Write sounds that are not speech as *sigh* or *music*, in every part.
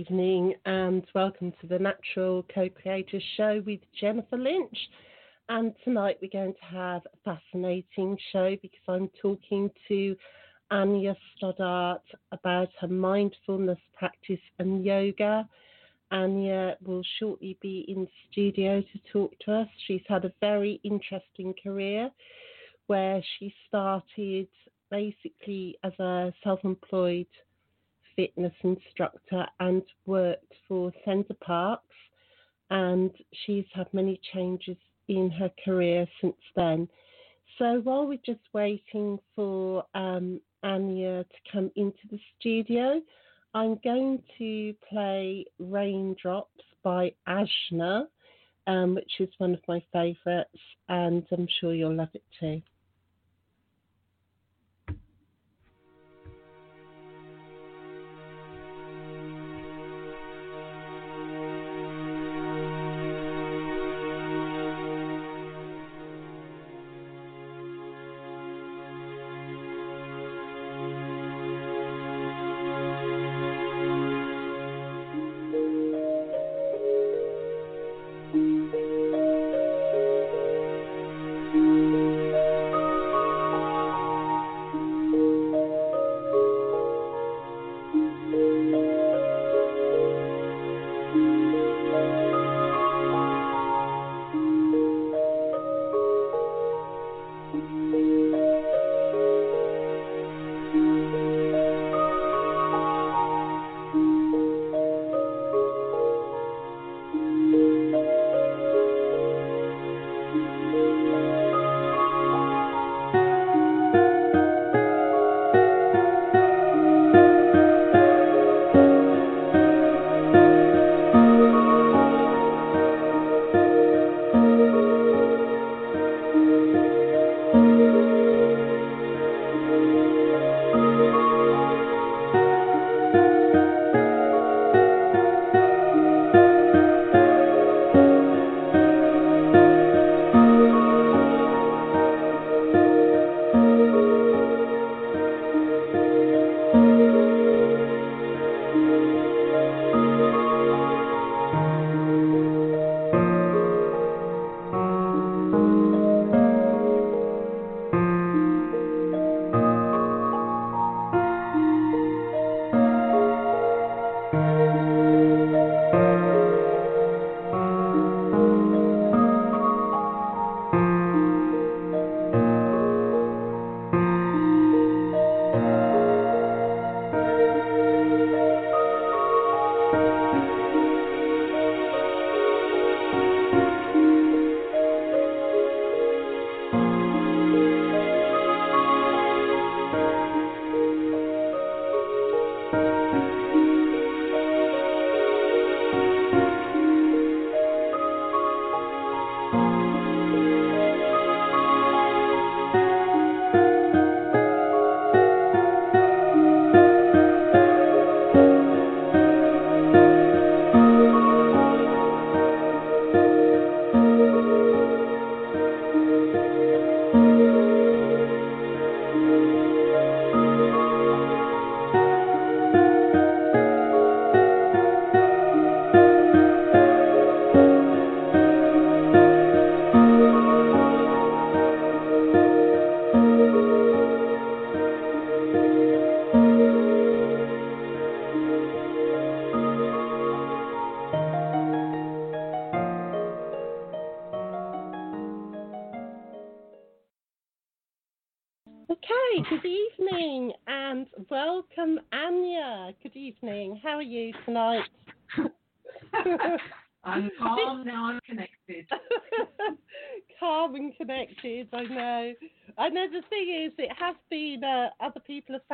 Evening and welcome to the Natural Co-Creators Show with Jennifer Lynch. And tonight we're going to have a fascinating show because I'm talking to Annya Stoddart about her mindfulness practice and yoga. Annya will shortly be in studio to talk to us. She's had a very interesting career where she started basically as a self employed fitness instructor and worked for Center Parcs, And she's had many changes in her career since then. So while we're just waiting for um, Annya to come into the studio, I'm going to play Raindrops by Ajna, um, which is one of my favourites, and I'm sure you'll love it too.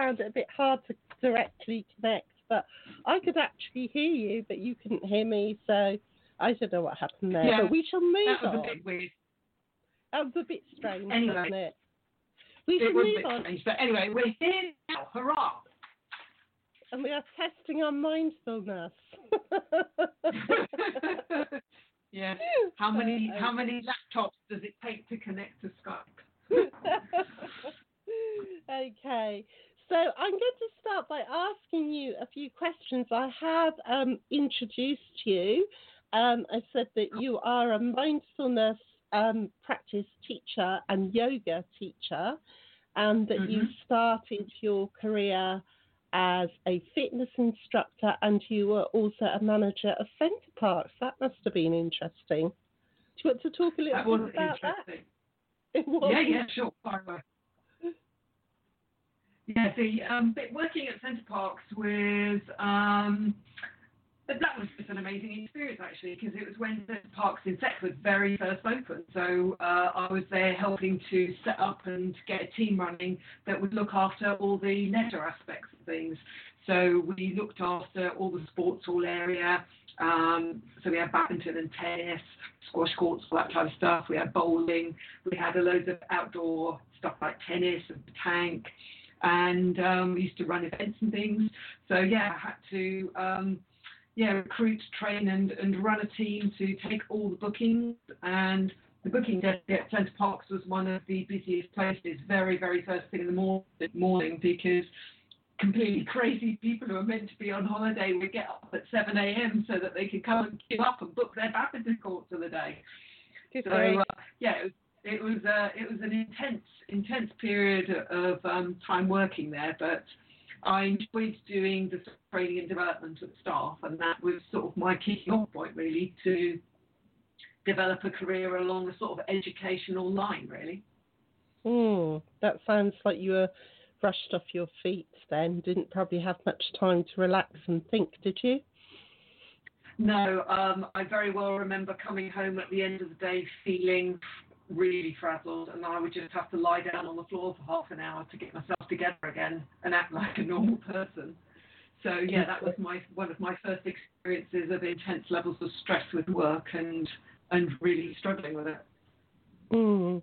Found it a bit hard to directly connect, but I could actually hear you, but you couldn't hear me. So I don't know what happened there. Yeah, but we shall move that was on. a bit weird. That was a bit strange, Anyway. wasn't it? We It shall was a move bit on. strange, but anyway, we're here now. Hurrah! and we are testing our mindfulness. *laughs* yeah. How many uh, how many laptops does it take to connect to Skype? *laughs* *laughs* okay, so I'm going to start by asking you a few questions. I have um, introduced you. Um, I said that you are a mindfulness um, practice teacher and yoga teacher, and that mm-hmm. you started your career as a fitness instructor and you were also a manager of Center Parcs. That must have been interesting. Do you want to talk a little that bit about that? *laughs* Yeah, yeah, sure. Yeah, the um, working at Center Parcs was um, that was just an amazing experience actually because it was when Center Parcs in Thetford very first opened. So uh, I was there helping to set up and get a team running that would look after all the leisure aspects of things. So we looked after all the sports hall area. Um, so we had badminton and tennis, squash courts, all that kind of stuff. We had bowling. We had a load of outdoor stuff like tennis and tank and um, we used to run events and things. So yeah, I had to um, yeah recruit, train, and and run a team to take all the bookings. And the booking desk at Center Parcs was one of the busiest places, very very first thing in the morning because completely *laughs* crazy people who are meant to be on holiday would get up at 7 a.m. so that they could come and queue up and book their badminton courts for the day. so uh, yeah, it was, it was uh, it was an intense intense period of um, time working there, but I enjoyed doing the training and development of staff, and that was sort of my kicking off point really to develop a career along a sort of educational line, really. Hmm, that sounds like you were rushed off your feet then. Didn't probably have much time to relax and think, did you? No, um, I very well remember coming home at the end of the day feeling really frazzled, and I would just have to lie down on the floor for half an hour to get myself together again and act like a normal person. So yeah, that was my one of my first experiences of intense levels of stress with work and and really struggling with it. Mm.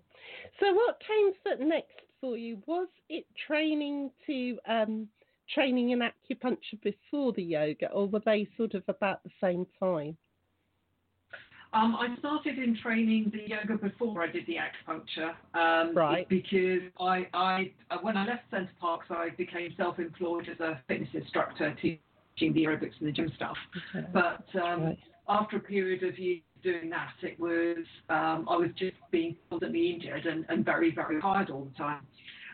So what came next for you? Was it training to um, training in acupuncture before the yoga, or were they sort of about the same time? Um, I started in training the yoga before I did the acupuncture. Um, right. Because I, I, uh, when I left Center Parcs, I became self-employed as a fitness instructor, teaching the aerobics and the gym stuff. Okay. But um, right. after a period of years doing that, it was um, I was just being constantly injured and, and very, very tired all the time.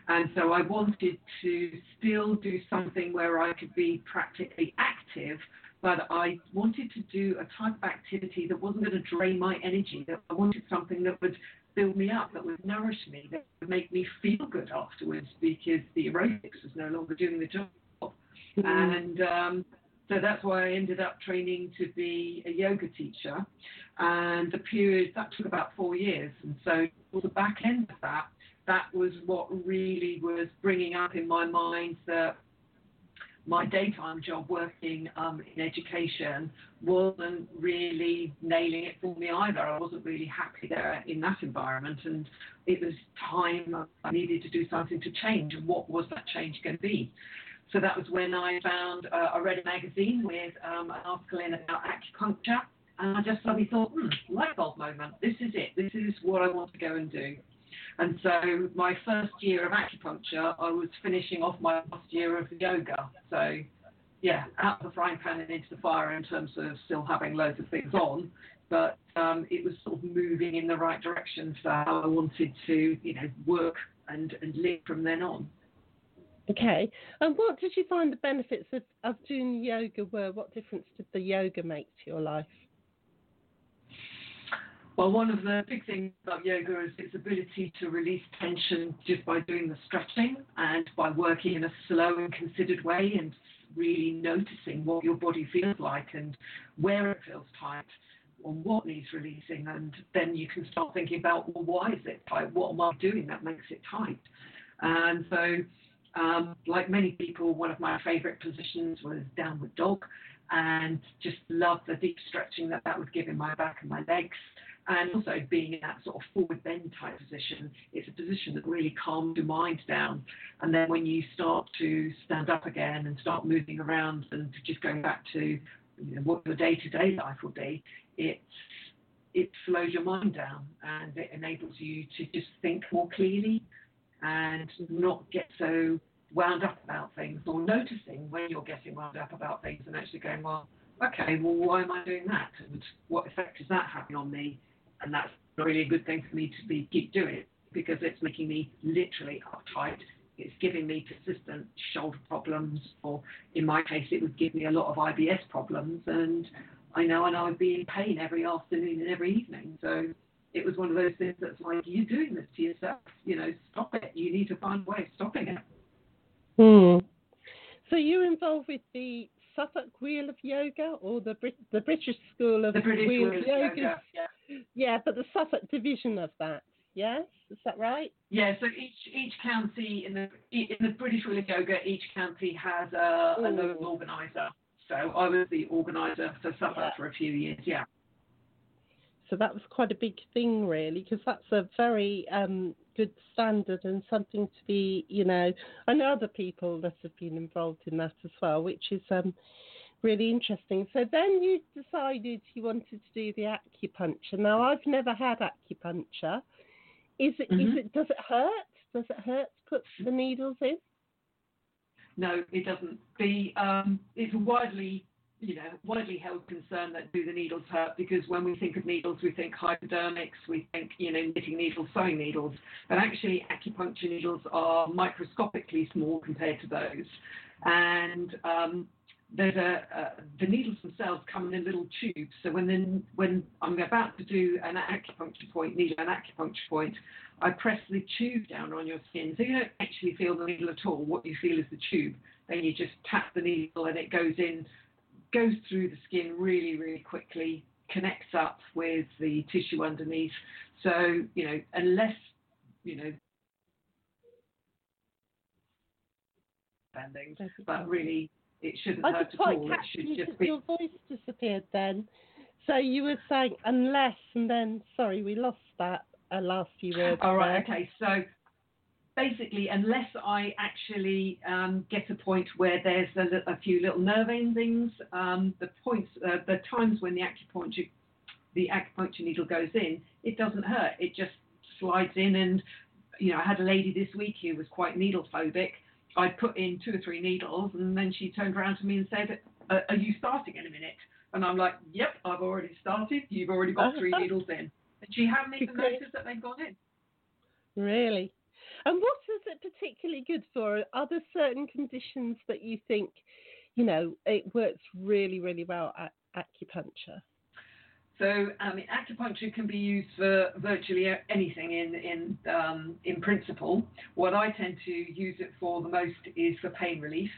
And so I wanted to still do something where I could be practically active but I wanted to do a type of activity that wasn't going to drain my energy. That I wanted something that would build me up, that would nourish me, that would make me feel good afterwards because the aerobics was no longer doing the job. Mm-hmm. And um, so that's why I ended up training to be a yoga teacher. And the period that took about four years. And so for the back end of that, that was what really was bringing up in my mind that my daytime job working um, in education wasn't really nailing it for me either. I wasn't really happy there in that environment, and it was time I needed to do something to change. And what was that change going to be? So that was when I found uh, I read a magazine with um, an article in about acupuncture, and I just suddenly thought, hmm, light bulb moment. This is it. This is what I want to go and do. And so my first year of acupuncture, I was finishing off my last year of yoga. So yeah, out of the frying pan and into the fire in terms of still having loads of things on, but um, it was sort of moving in the right direction for how I wanted to, you know, work and, and live from then on. Okay. And what did you find the benefits of, of doing yoga were? What difference did the yoga make to your life? Well, one of the big things about yoga is its ability to release tension just by doing the stretching and by working in a slow and considered way and really noticing what your body feels like and where it feels tight or what needs releasing. And then you can start thinking about, well, why is it tight? What am I doing that makes it tight? And so, um, like many people, one of my favorite positions was downward dog and just love the deep stretching that that would give in my back and my legs and also being in that sort of forward bend type position, it's a position that really calms your mind down. And then when you start to stand up again and start moving around and just going back to you know, what your day to day life will be, it it slows your mind down and it enables you to just think more clearly and not get so wound up about things or noticing when you're getting wound up about things and actually going, well, okay, well, why am I doing that? And what effect is that having on me? And that's really a good thing for me to be keep doing because it's making me literally uptight. It's giving me persistent shoulder problems, or in my case, it would give me a lot of IBS problems. And I know, and I would be in pain every afternoon and every evening. So it was one of those things that's like, you're doing this to yourself. You know, stop it. You need to find a way of stopping it. Hmm. So you're involved with the Suffolk Wheel of Yoga or the Brit- the British School of the British Wheel, Wheel of Yoga. yoga yeah. Yeah, but the Suffolk division of that. Yes, is that right? Yeah. So each each county in the in the British Wheel of Yoga, each county has a, a local organizer. So I was the organizer for Suffolk yeah. for a few years. Yeah. So that was quite a big thing, really, because that's a very um, good standard and something to be, you know, I know other people that have been involved in that as well, which is um, really interesting. So then you decided you wanted to do the acupuncture. Now I've never had acupuncture. Is it? Mm-hmm. Is it? Does it hurt? Does it hurt to put the needles in? No, it doesn't. The um, it's widely you know, widely held concern that do the needles hurt because when we think of needles, we think hypodermics, we think, you know, knitting needles, sewing needles. But actually, acupuncture needles are microscopically small compared to those. And um, there's a, uh, the needles themselves come in little tubes. So when then when I'm about to do an acupuncture point, needle an acupuncture point, I press the tube down on your skin, so you don't actually feel the needle at all. What you feel is the tube. Then you just tap the needle and it goes in goes through the skin really, really quickly, connects up with the tissue underneath. So, you know, unless, you know, bending, but really it shouldn't I hurt at all. It should just be. Your voice disappeared then. So you were saying unless, and then sorry, we lost that uh, last few words. All right. There. Okay. So basically, unless I actually um, get a point where there's a, a few little nerve endings, um, the points, uh, the times when the acupuncture, the acupuncture needle goes in, it doesn't hurt. It just slides in, and you know, I had a lady this week who was quite needle phobic. I put in two or three needles, and then she turned around to me and said, "Are you starting in a minute?" And I'm like, "Yep, I've already started. You've already got three *laughs* needles in." And she hadn't even noticed that they'd gone in. Really? And what is it particularly good for? Are there certain conditions that you think, you know, it works really, really well at acupuncture? So, mean, acupuncture can be used for virtually anything in in um, in principle. What I tend to use it for the most is for pain relief.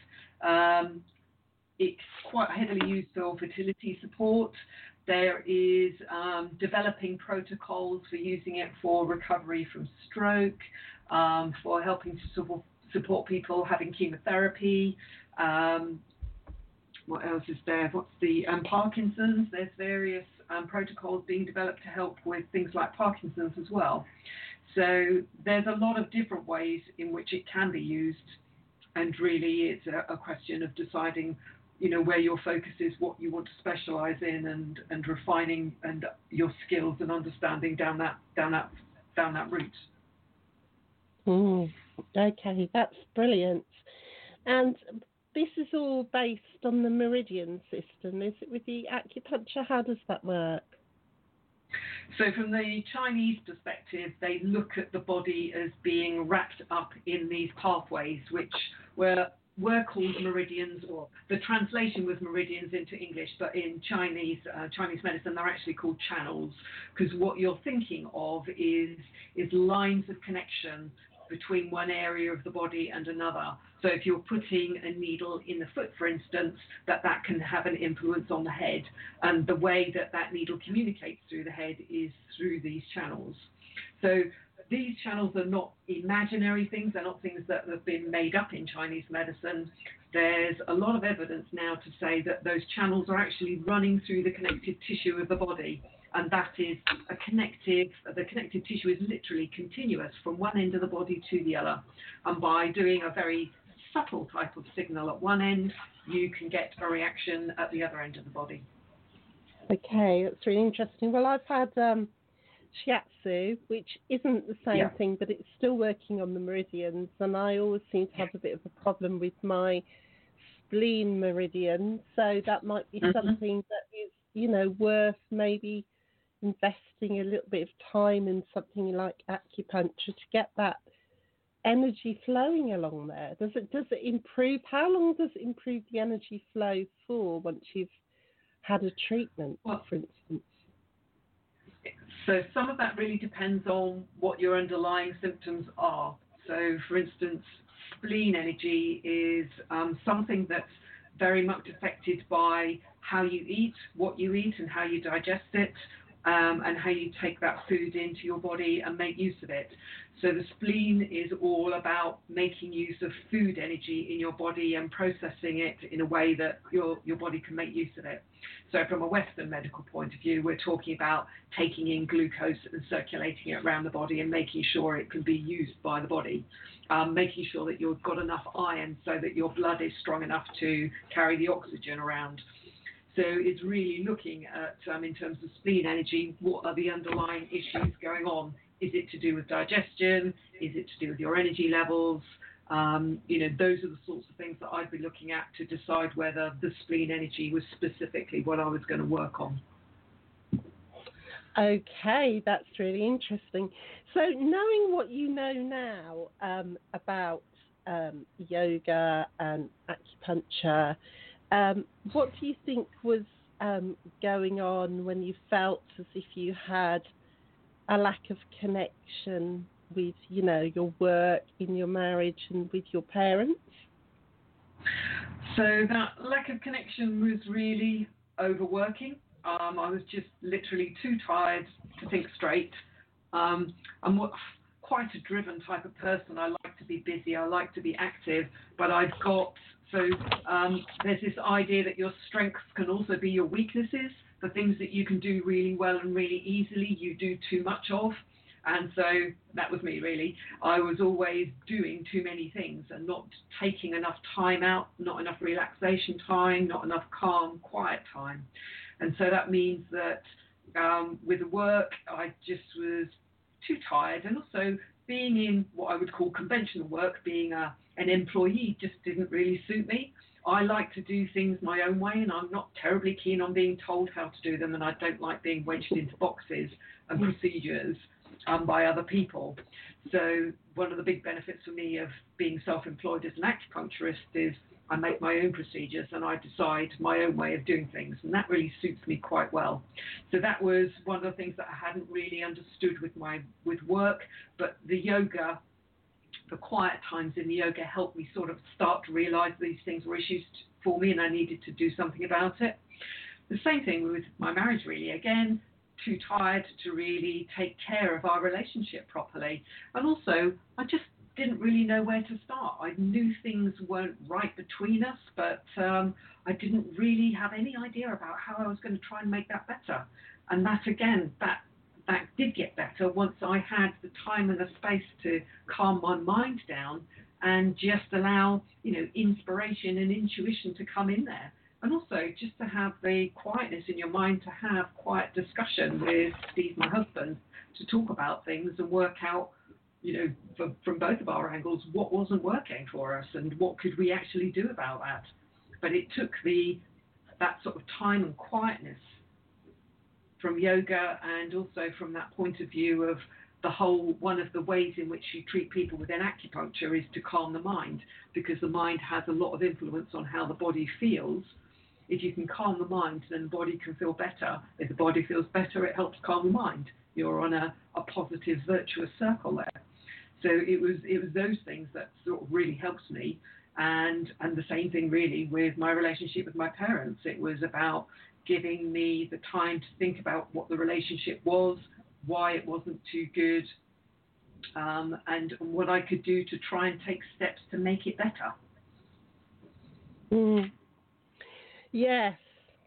Um, it's quite heavily used for fertility support. There is um, developing protocols for using it for recovery from stroke um, for helping to support, support people having chemotherapy. Um, what else is there? What's the um, Parkinson's? There's various um, protocols being developed to help with things like Parkinson's as well. So there's a lot of different ways in which it can be used, and really it's a, a question of deciding, you know, where your focus is, what you want to specialise in, and and refining and your skills and understanding down that down that down that route. Mm, okay, that's brilliant. And this is all based on the meridian system, is it? With the acupuncture, how does that work? So, from the Chinese perspective, they look at the body as being wrapped up in these pathways, which were were called meridians, or the translation was meridians into English, but in Chinese uh, Chinese medicine they're actually called channels, because what you're thinking of is is lines of connection between one area of the body and another. So if you're putting a needle in the foot, for instance, that that can have an influence on the head. And the way that that needle communicates through the head is through these channels. So these channels are not imaginary things. They're not things that have been made up in Chinese medicine. There's a lot of evidence now to say that those channels are actually running through the connective tissue of the body and that is a connective, the connective tissue is literally continuous from one end of the body to the other. And by doing a very subtle type of signal at one end, you can get a reaction at the other end of the body. Okay, that's really interesting. Well, I've had um, shiatsu, which isn't the same Yeah. thing, but it's still working on the meridians. And I always seem to have a bit of a problem with my spleen meridian, so that might be Mhm. something that is, you know, worth maybe investing a little bit of time in something like acupuncture to get that energy flowing along there. Does it does it improve? How long does it improve the energy flow for once you've had a treatment, Well- for instance? So some of that really depends on what your underlying symptoms are. So, for instance, spleen energy is um, something that's very much affected by how you eat, what you eat, and how you digest it, um, and how you take that food into your body and make use of it. So the spleen is all about making use of food energy in your body and processing it in a way that your, your body can make use of it. So from a Western medical point of view, we're talking about taking in glucose and circulating it around the body and making sure it can be used by the body. Um, making sure that you've got enough iron so that your blood is strong enough to carry the oxygen around. So it's really looking at, um, in terms of spleen energy, what are the underlying issues going on? Is it to do with digestion? Is it to do with your energy levels? Um, you know, those are the sorts of things that I'd be looking at to decide whether the spleen energy was specifically what I was going to work on. Okay, that's really interesting. So, knowing what you know now um, about um, yoga and acupuncture, um, what do you think was um, going on when you felt as if you had a lack of connection with, you know, your work, in your marriage, and with your parents? So that lack of connection was really overworking. Um, I was just literally too tired to think straight. Um, I'm quite a driven type of person. I like to be busy. I like to be active, but I've got so um, there's this idea that your strengths can also be your weaknesses. The things that you can do really well and really easily, you do too much of. And so that was me really. I was always doing too many things and not taking enough time out, not enough relaxation time, not enough calm, quiet time. And so that means that um, with work, I just was too tired. And also being in what I would call conventional work, being a, an employee, just didn't really suit me. I like to do things my own way, and I'm not terribly keen on being told how to do them, and I don't like being wedged into boxes and procedures um, by other people. So one of the big benefits for me of being self-employed as an acupuncturist is I make my own procedures and I decide my own way of doing things, and that really suits me quite well. So that was one of the things that I hadn't really understood with my with work, but the yoga, the quiet times in the yoga helped me sort of start to realise these things were issues for me, and I needed to do something about it. The same thing with my marriage, really. Again, too tired to really take care of our relationship properly. And also, I just didn't really know where to start. I knew things weren't right between us, but um, I didn't really have any idea about how I was going to try and make that better. And that again, that that did get better once I had the time and the space to calm my mind down and just allow, you know, inspiration and intuition to come in there and also just to have the quietness in your mind to have quiet discussion with Steve, my husband, to talk about things and work out, you know, from, from both of our angles, what wasn't working for us and what could we actually do about that. But it took the that sort of time and quietness from yoga and also from that point of view of the whole one of the ways in which you treat people within acupuncture is to calm the mind because the mind has a lot of influence on how the body feels if you can calm the mind, then the body can feel better. If the body feels better, it helps calm the mind. You're on a, a positive, virtuous circle there. So it was it was those things that sort of really helped me, and and the same thing really with my relationship with my parents. It was about giving me the time to think about what the relationship was, why it wasn't too good, um, and what I could do to try and take steps to make it better. Mm. Yes,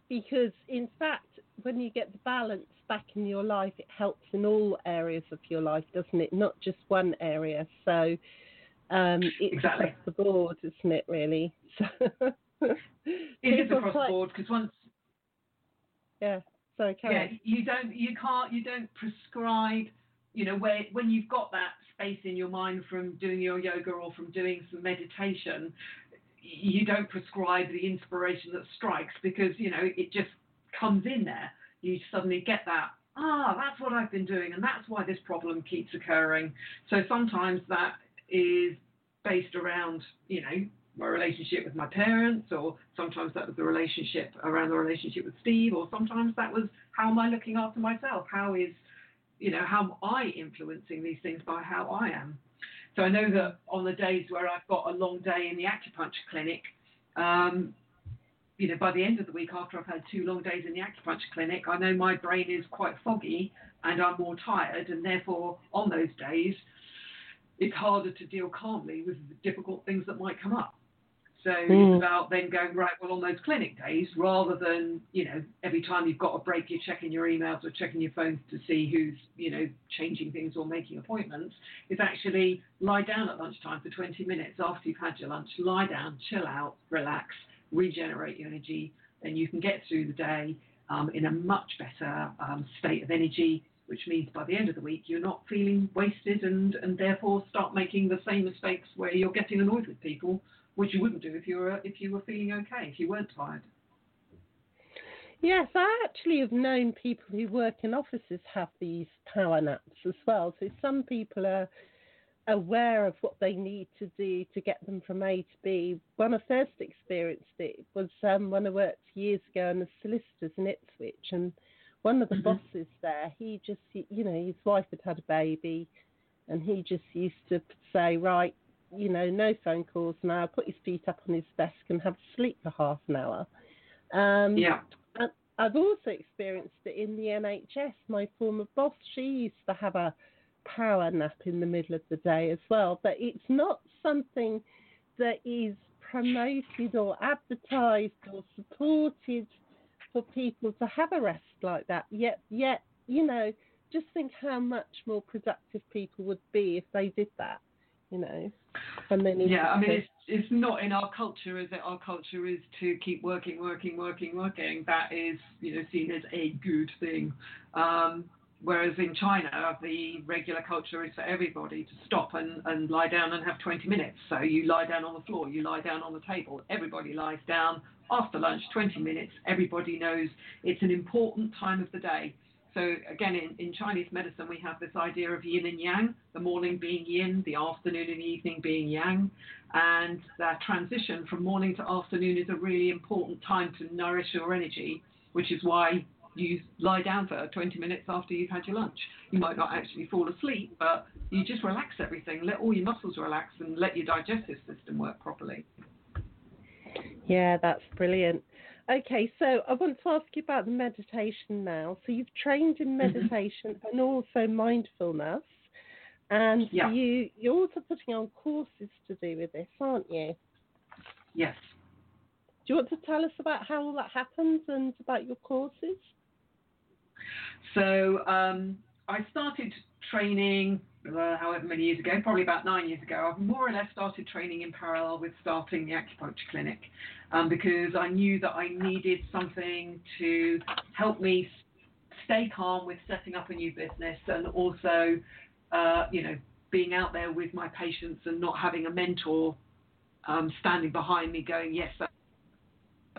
because in fact, when you get the balance back in your life, it helps in all areas of your life, doesn't it? Not just one area. So um, it's exactly. across the board, isn't it? Really. *laughs* So it is across the board because once. Yeah. Sorry, yeah, you don't, you can't, you don't prescribe. You know, where when you've got that space in your mind from doing your yoga or from doing some meditation, you don't prescribe the inspiration that strikes because you know it just comes in there. You suddenly get that ah, that's what I've been doing, and that's why this problem keeps occurring. So sometimes that is based around, you know, my relationship with my parents, or sometimes that was the relationship around the relationship with Steve, or sometimes that was how am I looking after myself? How is, you know, how am I influencing these things by how I am? So I know that on the days where I've got a long day in the acupuncture clinic, um, you know, by the end of the week after I've had two long days in the acupuncture clinic, I know my brain is quite foggy and I'm more tired, and therefore on those days, it's harder to deal calmly with the difficult things that might come up. So mm. it's hmm. about then going right. Well, on those clinic days, rather than you know every time you've got a break, you're checking your emails or checking your phones to see who's you know changing things or making appointments. Is actually lie down at lunchtime for 20 minutes after you've had your lunch. Lie down, chill out, relax, regenerate your energy, then you can get through the day um, in a much better um, state of energy, which means by the end of the week you're not feeling wasted and, and therefore start making the same mistakes where you're getting annoyed with people, which you wouldn't do if you were if you were feeling okay, if you weren't tired. Yes, I actually have known people who work in offices have these power naps as well. So some people are aware of what they need to do to get them from A to B. When I first experienced it was um, when I worked years ago in the solicitors in Ipswich, and one of the mm-hmm. bosses there, he just, you know, his wife had had a baby, and he just used to say, right, you know, no phone calls now. Put his feet up on his desk and have sleep for half an hour. Um, yeah. I've also experienced it in the NHS. My former boss, she used to have a power nap in the middle of the day as well. But it's not something that is promoted or advertised or supported for people to have a rest like that. Yet, yet, you know, just think how much more productive people would be if they did that. You know, and then yeah, I mean, it's it's not in our culture, is it? Our culture is to keep working, working, working, working. That is, you know, seen as a good thing. Um, Whereas in China, the regular culture is for everybody to stop and, and lie down and have 20 minutes. So you lie down on the floor, you lie down on the table, everybody lies down after lunch, 20 minutes. Everybody knows it's an important time of the day. So again, in, in Chinese medicine, we have this idea of yin and yang, the morning being yin, the afternoon and evening being yang. And that transition from morning to afternoon is a really important time to nourish your energy, which is why you lie down for 20 minutes after you've had your lunch. You might not actually fall asleep, but you just relax everything, let all your muscles relax, and let your digestive system work properly. Yeah, that's brilliant. Okay, so I want to ask you about the meditation now. So you've trained in mm-hmm. meditation mm-hmm. and also mindfulness, and yeah. you you're also putting on courses to do with this, aren't you? Yes. Do you want to tell us about how all that happens and about your courses? So um, I started training uh, however many years ago, probably about nine years ago. I've more or less started training in parallel with starting the acupuncture clinic um, because I knew that I needed something to help me stay calm with setting up a new business and also, uh, you know, being out there with my patients and not having a mentor um, standing behind me going, yes, that's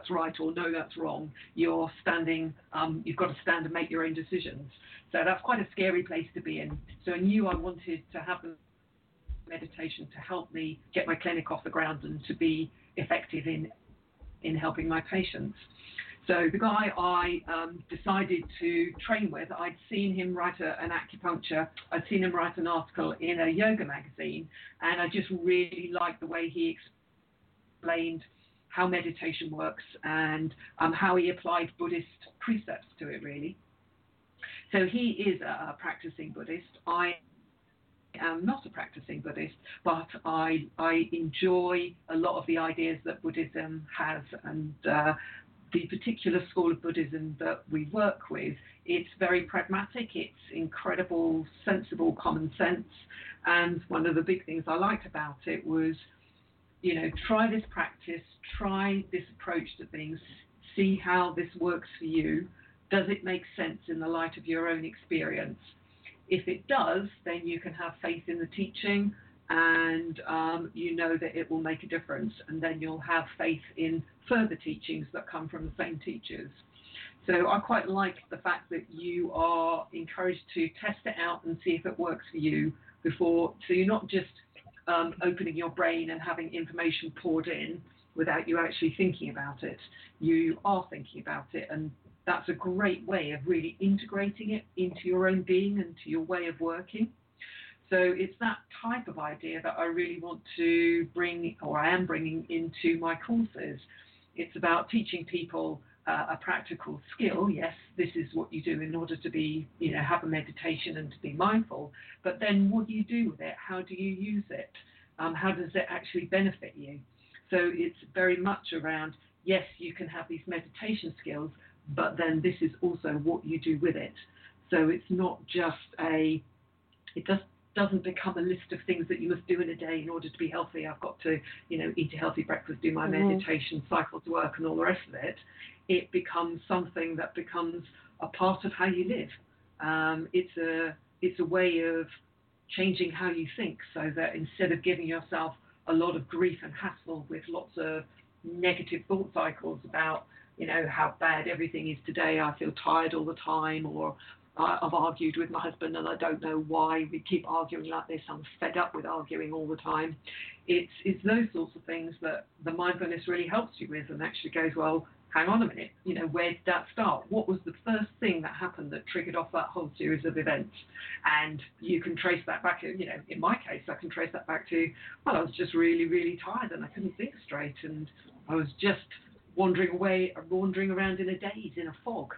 right or no, that's wrong. You're standing, um, you've got to stand and make your own decisions. So that's quite a scary place to be in. So I knew I wanted to have meditation to help me get my clinic off the ground and to be effective in in helping my patients. So the guy I um, decided to train with, I'd seen him write a, an acupuncture, I'd seen him write an article in a yoga magazine, and I just really liked the way he explained how meditation works and um, how he applied Buddhist precepts to it, really. So he is a, practicing Buddhist. I am not a practicing Buddhist, but I, I enjoy a lot of the ideas that Buddhism has and uh, the particular school of Buddhism that we work with. It's very pragmatic, it's incredible, sensible common sense. And one of the big things I liked about it was you know, try this practice, try this approach to things, see how this works for you, does it make sense in the light of your own experience? If it does, then you can have faith in the teaching and um, you know that it will make a difference, and then you'll have faith in further teachings that come from the same teachers. So I quite like the fact that you are encouraged to test it out and see if it works for you before. So you're not just um, opening your brain and having information poured in without you actually thinking about it. You are thinking about it, and that's a great way of really integrating it into your own being and to your way of working. So it's that type of idea that I really want to bring, or I am bringing into my courses. It's about teaching people uh, a practical skill. Yes, this is what you do in order to be, you know, have a meditation and to be mindful. But then, what do you do with it? How do you use it? Um, how does it actually benefit you? So it's very much around. Yes, you can have these meditation skills, but then this is also what you do with it. So it's not just a. It just doesn't become a list of things that you must do in a day in order to be healthy. I've got to, you know, eat a healthy breakfast, do my mm-hmm. meditation, cycle to work, and all the rest of it. It becomes something that becomes a part of how you live. Um, it's a it's a way of changing how you think, so that instead of giving yourself a lot of grief and hassle with lots of negative thought cycles about you know how bad everything is today, I feel tired all the time, or I've argued with my husband and I don't know why we keep arguing like this. I'm fed up with arguing all the time. It's, it's those sorts of things that the mindfulness really helps you with and actually goes, well, hang on a minute, you know, where did that start? What was the first thing that happened that triggered off that whole series of events? And you can trace that back, you know, in my case, I can trace that back to, well, I was just really, really tired and I couldn't think straight and I was just wandering away, wandering around in a daze, in a fog.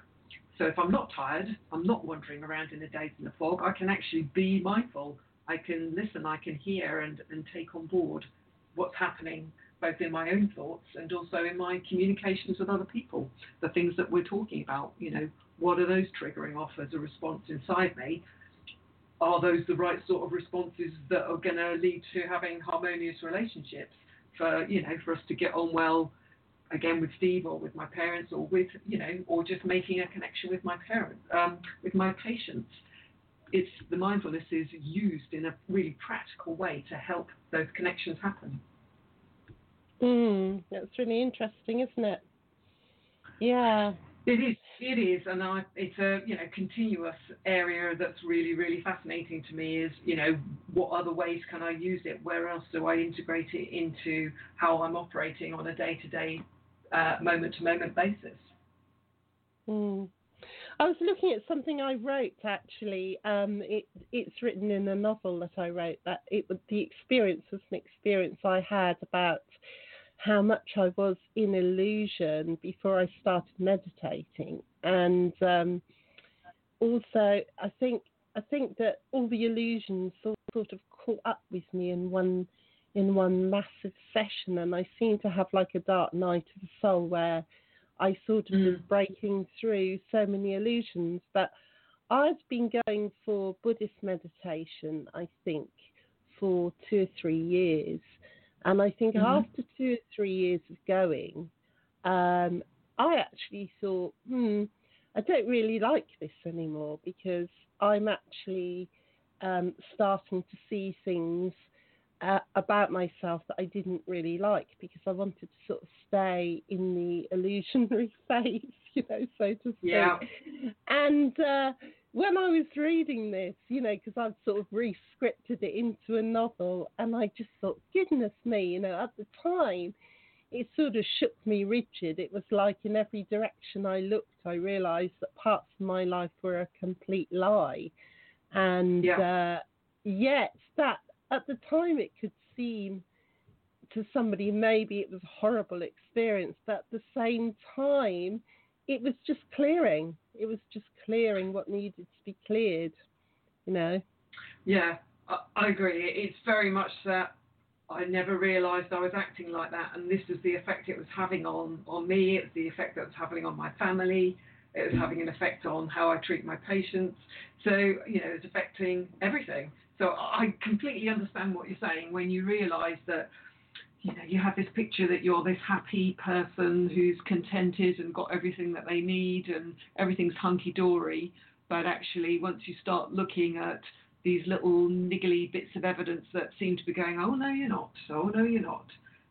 So if I'm not tired, I'm not wandering around in a daze in a fog. I can actually be mindful. I can listen. I can hear and, and take on board what's happening both in my own thoughts and also in my communications with other people. The things that we're talking about, you know, what are those triggering off as a response inside me? Are those the right sort of responses that are going to lead to having harmonious relationships for, you know, for us to get on well again with Steve or with my parents or with you know or just making a connection with my parents um, with my patients it's the mindfulness is used in a really practical way to help those connections happen mm, that's really interesting isn't it yeah it is it is and I, it's a you know continuous area that's really really fascinating to me is you know what other ways can i use it where else do i integrate it into how i'm operating on a day-to-day moment to moment basis. Mm. I was looking at something I wrote actually. Um, it, it's written in a novel that I wrote. That it the experience was an experience I had about how much I was in illusion before I started meditating, and um, also I think I think that all the illusions sort of caught up with me in one in one massive session, and I seem to have like a dark night of the soul where I sort of mm. was breaking through so many illusions. But I've been going for Buddhist meditation, I think, for two or three years. And I think mm-hmm. after two or three years of going, um, I actually thought, hmm, I don't really like this anymore because I'm actually um, starting to see things uh, about myself that I didn't really like because I wanted to sort of stay in the illusionary *laughs* phase, you know, so to speak. Yeah. And uh, when I was reading this, you know, because I've sort of re-scripted it into a novel, and I just thought, goodness me, you know, at the time, it sort of shook me rigid. It was like in every direction I looked, I realised that parts of my life were a complete lie. And yeah. uh, yet that at the time it could seem to somebody maybe it was a horrible experience, but at the same time it was just clearing. It was just clearing what needed to be cleared, you know. Yeah, I, I agree. It's very much that I never realised I was acting like that, and this was the effect it was having on on me. It's the effect that was having on my family. It was having an effect on how I treat my patients. So you know, it's affecting everything. So I completely understand what you're saying when you realise that you know, you have this picture that you're this happy person who's contented and got everything that they need and everything's hunky dory. But actually, once you start looking at these little niggly bits of evidence that seem to be going, oh no, you're not, oh no, you're not.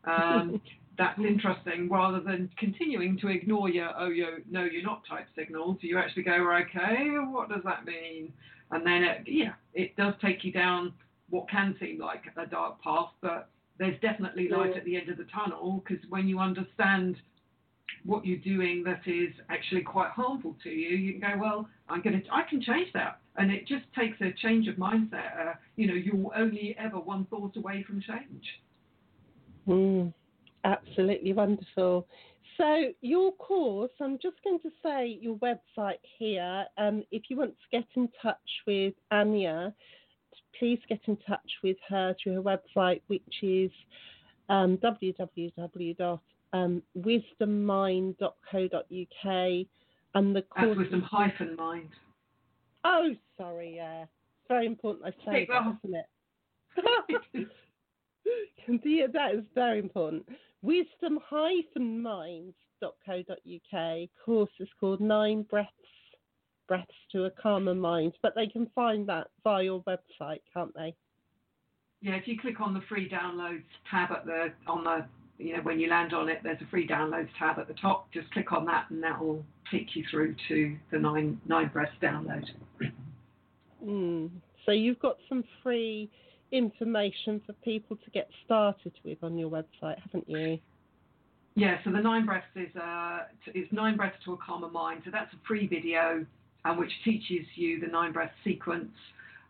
Um, *laughs* that's interesting. Rather than continuing to ignore your oh you no you're not type signals, you actually go okay, what does that mean? And then it, yeah, it does take you down what can seem like a dark path, but there's definitely light at the end of the tunnel because when you understand what you're doing that is actually quite harmful to you, you can go, well, I'm going to, I can change that, and it just takes a change of mindset. Uh, you know, you're only ever one thought away from change. Mm, absolutely wonderful. So your course, I'm just going to say your website here. Um, if you want to get in touch with Annya, please get in touch with her through her website, which is um, www.wisdommind.co.uk. And the course. Wisdom hyphen mind. Oh, sorry, yeah. It's very important I say that, isn't it? *laughs* that is very important. Wisdom hyphen mind.co.uk. Course is called Nine Breaths breaths to a calmer mind. But they can find that via your website, can't they? Yeah, if you click on the free downloads tab at the on the you know when you land on it, there's a free downloads tab at the top. Just click on that, and that will take you through to the nine nine breaths download. Mm. So you've got some free information for people to get started with on your website, haven't you? Yeah, so the nine breaths is uh, it's nine breaths to a calmer mind. So that's a free video and which teaches you the nine breath sequence.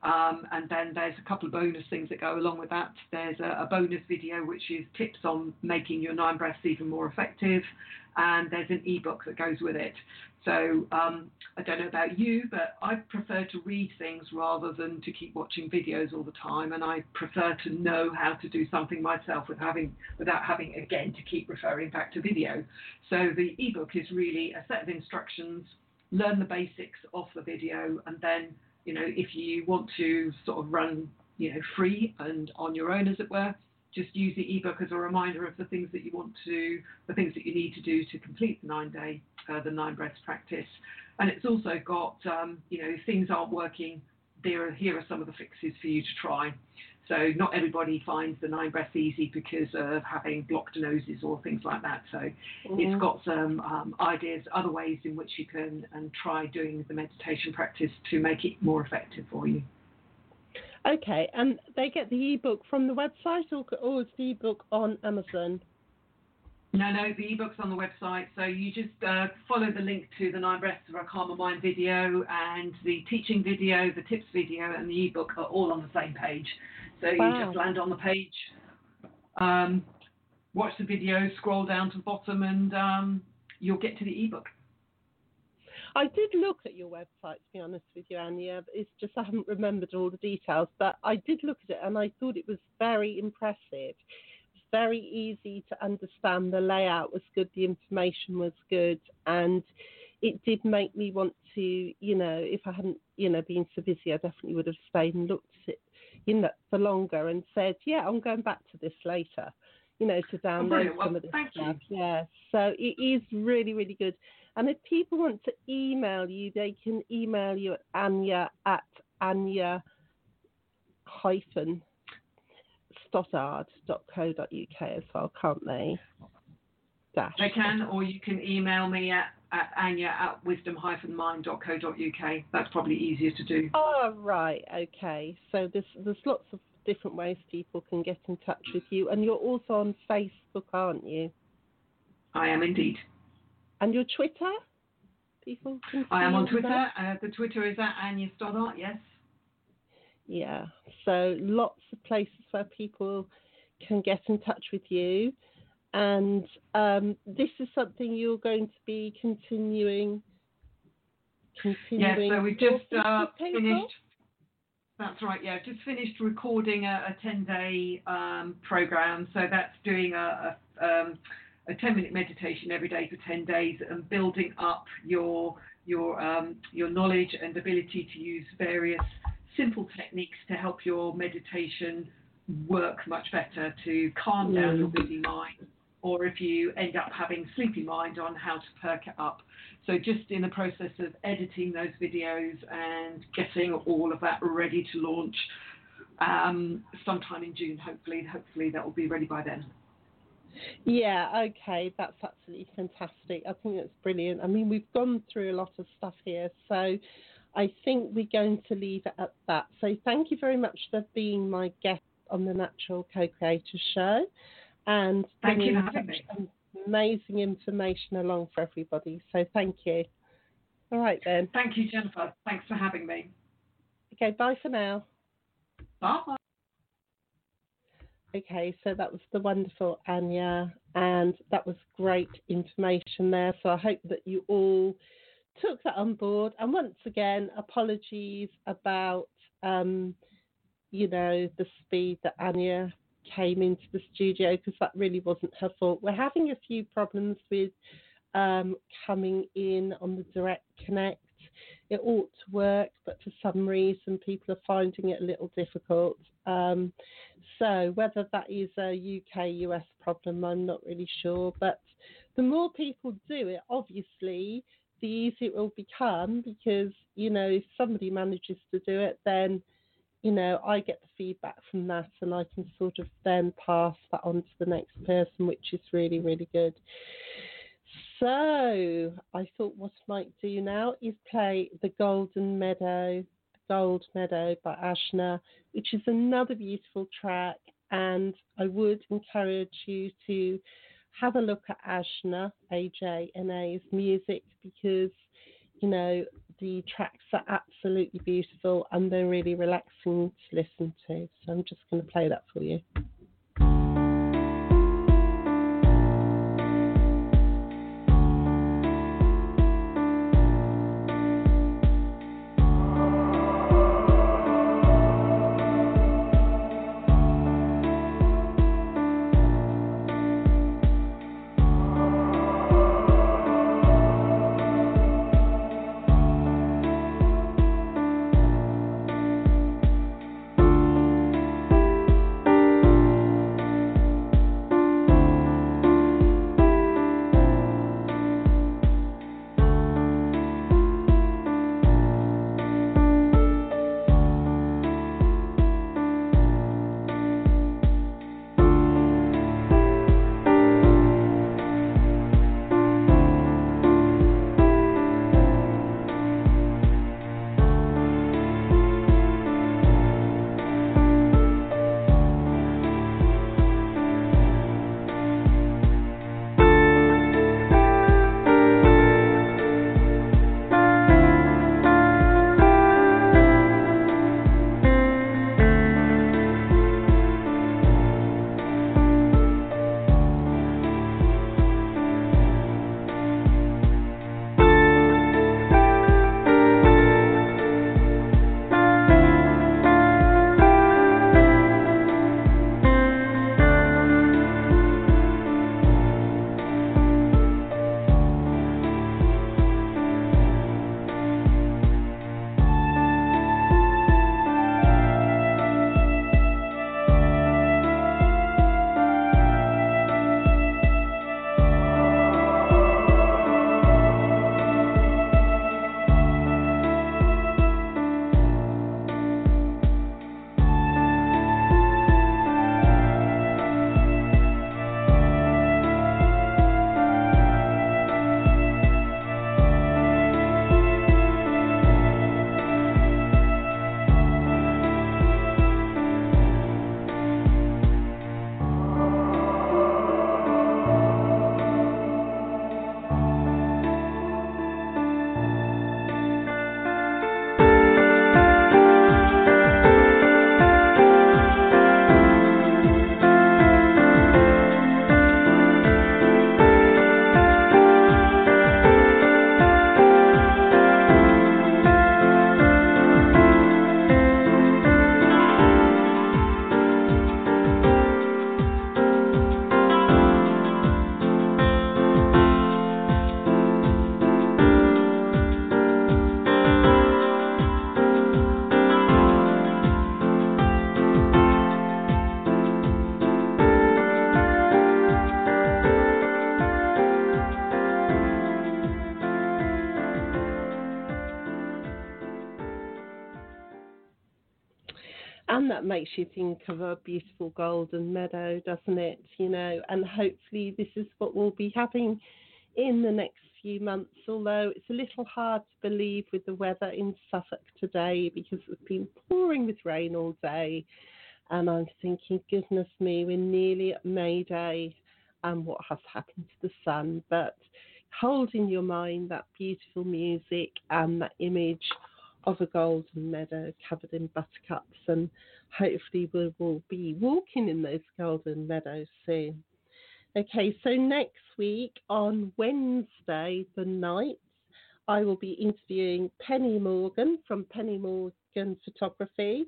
Um, and then there's a couple of bonus things that go along with that. There's a, a, bonus video which is tips on making your nine breaths even more effective, and there's an ebook that goes with it. So um, I don't know about you, but I prefer to read things rather than to keep watching videos all the time, and I prefer to know how to do something myself with having, without having again to keep referring back to video. So the ebook is really a set of instructions learn the basics of the video, and then you know if you want to sort of run you know free and on your own, as it were, just use the ebook as a reminder of the things that you want to, the things that you need to do to complete the nine day, uh, the nine breaths practice. And it's also got, um, you know, if things aren't working, there are, here are some of the fixes for you to try. So not everybody finds the nine breaths easy because of having blocked noses or things like that. So mm-hmm. it's got some um, ideas, other ways in which you can and try doing the meditation practice to make it more effective for you. Okay, and they get the ebook from the website, or, or is the ebook on Amazon? No, no, the ebook's on the website. So you just uh, follow the link to the Nine Breaths of a Calmer Mind video and the teaching video, the tips video, and the ebook are all on the same page. So wow. you just land on the page, um, watch the video, scroll down to the bottom, and um, you'll get to the ebook. I did look at your website, to be honest with you, Annya. It's just I haven't remembered all the details, but I did look at it and I thought it was very impressive. It was very easy to understand. The layout was good, the information was good, and it did make me want to, you know, if I hadn't, you know, been so busy, I definitely would have stayed and looked at it you know, for longer and said, yeah, I'm going back to this later, you know, to oh, download oh, some of this stuff. You. Yeah, so it is really, really good. And if people want to email you, they can email you at Annya at Annya hyphen stoddart.co.uk as well, can't they? Dash. They can, or you can email me at at Annya at wisdom-mind.co.uk. That's probably easier to do. Oh, right. Okay. So there's, there's lots of different ways people can get in touch with you. And you're also on Facebook, aren't you? I am indeed. And your Twitter? People can I am on Twitter. Uh, the Twitter is at Annya Stoddart, yes. Yeah. So lots of places where people can get in touch with you and um, this is something you're going to be continuing. Continuing. Yeah, so we just uh, finished. That's right. Yeah, just finished recording a, a ten-day um, program. So that's doing a, a, um, a ten-minute meditation every day for ten days and building up your your um, your knowledge and ability to use various simple techniques to help your meditation work much better to calm down mm. your busy mind, or if you end up having sleepy mind on how to perk it up. So just in the process of editing those videos and getting all of that ready to launch um, sometime in June, hopefully. Hopefully that will be ready by then. Yeah, okay, that's absolutely fantastic. I think that's brilliant. I mean, we've gone through a lot of stuff here, so I think we're going to leave it at that. So thank you very much for being my guest on the Natural Co-Creator Show and bringing amazing information along for everybody. So thank you. All right then. Thank you, Jennifer. Thanks for having me. Okay, bye for now. Bye. Okay, so that was the wonderful Annya, and that was great information there. So I hope that you all took that on board. And once again, apologies about, um, you know, the speed that Annya came into the studio because that really wasn't her fault. We're having a few problems with um, coming in on the direct connect. It ought to work, but for some reason, people are finding it a little difficult. Um, so, whether that is a UK US problem, I'm not really sure. But the more people do it, obviously, the easier it will become because, you know, if somebody manages to do it, then, you know, I get the feedback from that and I can sort of then pass that on to the next person, which is really, really good. So I thought what I might do now is play The Golden Meadow, Gold Meadow by Ajna, which is another beautiful track. And I would encourage you to have a look at Ajna, A-J-N-A's music because, you know, the tracks are absolutely beautiful and they're really relaxing to listen to. So I'm just going to play that for you. Makes you think of a beautiful golden meadow, doesn't it? You know, and hopefully this is what we'll be having in the next few months, although it's a little hard to believe with the weather in Suffolk today because it's been pouring with rain all day. And I'm thinking, goodness me, we're nearly at May Day and what has happened to the sun. But hold in your mind that beautiful music and that image of a golden meadow covered in buttercups, and hopefully we will be walking in those golden meadows soon. Okay, so next week on Wednesday, the 9th, I will be interviewing Penny Morgan from Penny Morgan Photography.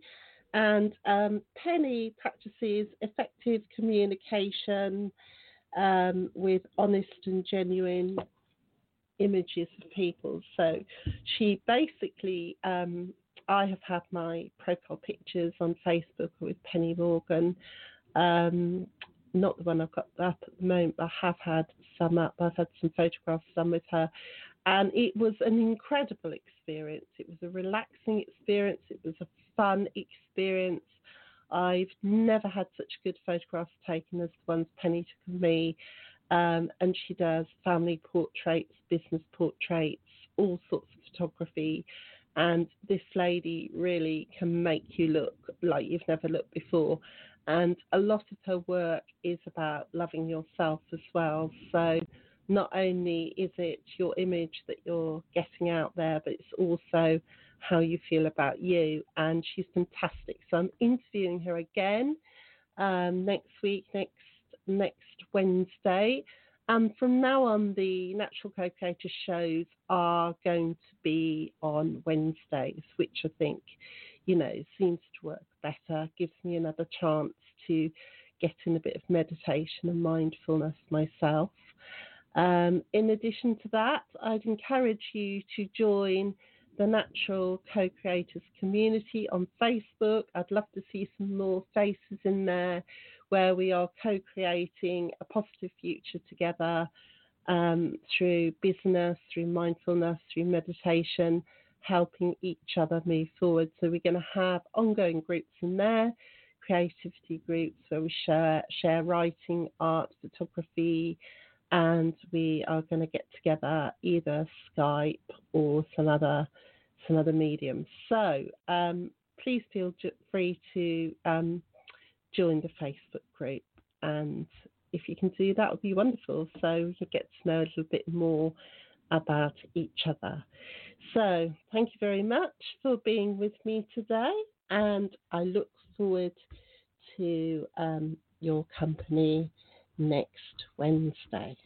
And um, Penny practices effective communication um, with honest and genuine images of people. So she basically, um, I have had my profile pictures on Facebook with Penny Morgan. Um, not the one I've got up at the moment, but I have had some up. I've had some photographs done with her. And it was an incredible experience. It was a relaxing experience. It was a fun experience. I've never had such good photographs taken as the ones Penny took of me. Um, and she does family portraits, business portraits, all sorts of photography. And this lady really can make you look like you've never looked before. And a lot of her work is about loving yourself as well. So not only is it your image that you're getting out there, but it's also how you feel about you. And she's fantastic. So I'm interviewing her again um, next week, next next Wednesday. And from now on, the Natural Co-Creator shows are going to be on Wednesdays, which I think, you know, seems to work better, gives me another chance to get in a bit of meditation and mindfulness myself. Um, in addition to that, I'd encourage you to join the Natural Co Creators community on Facebook. I'd love to see some more faces in there where we are co creating a positive future together um, through business, through mindfulness, through meditation, helping each other move forward. So, we're going to have ongoing groups in there, creativity groups where we share, share writing, art, photography, and we are going to get together either Skype or some other some other medium. So um, please feel free to um, join the Facebook group. And if you can do that, would be wonderful. So you get to know a little bit more about each other. So thank you very much for being with me today. And I look forward to um, your company next Wednesday.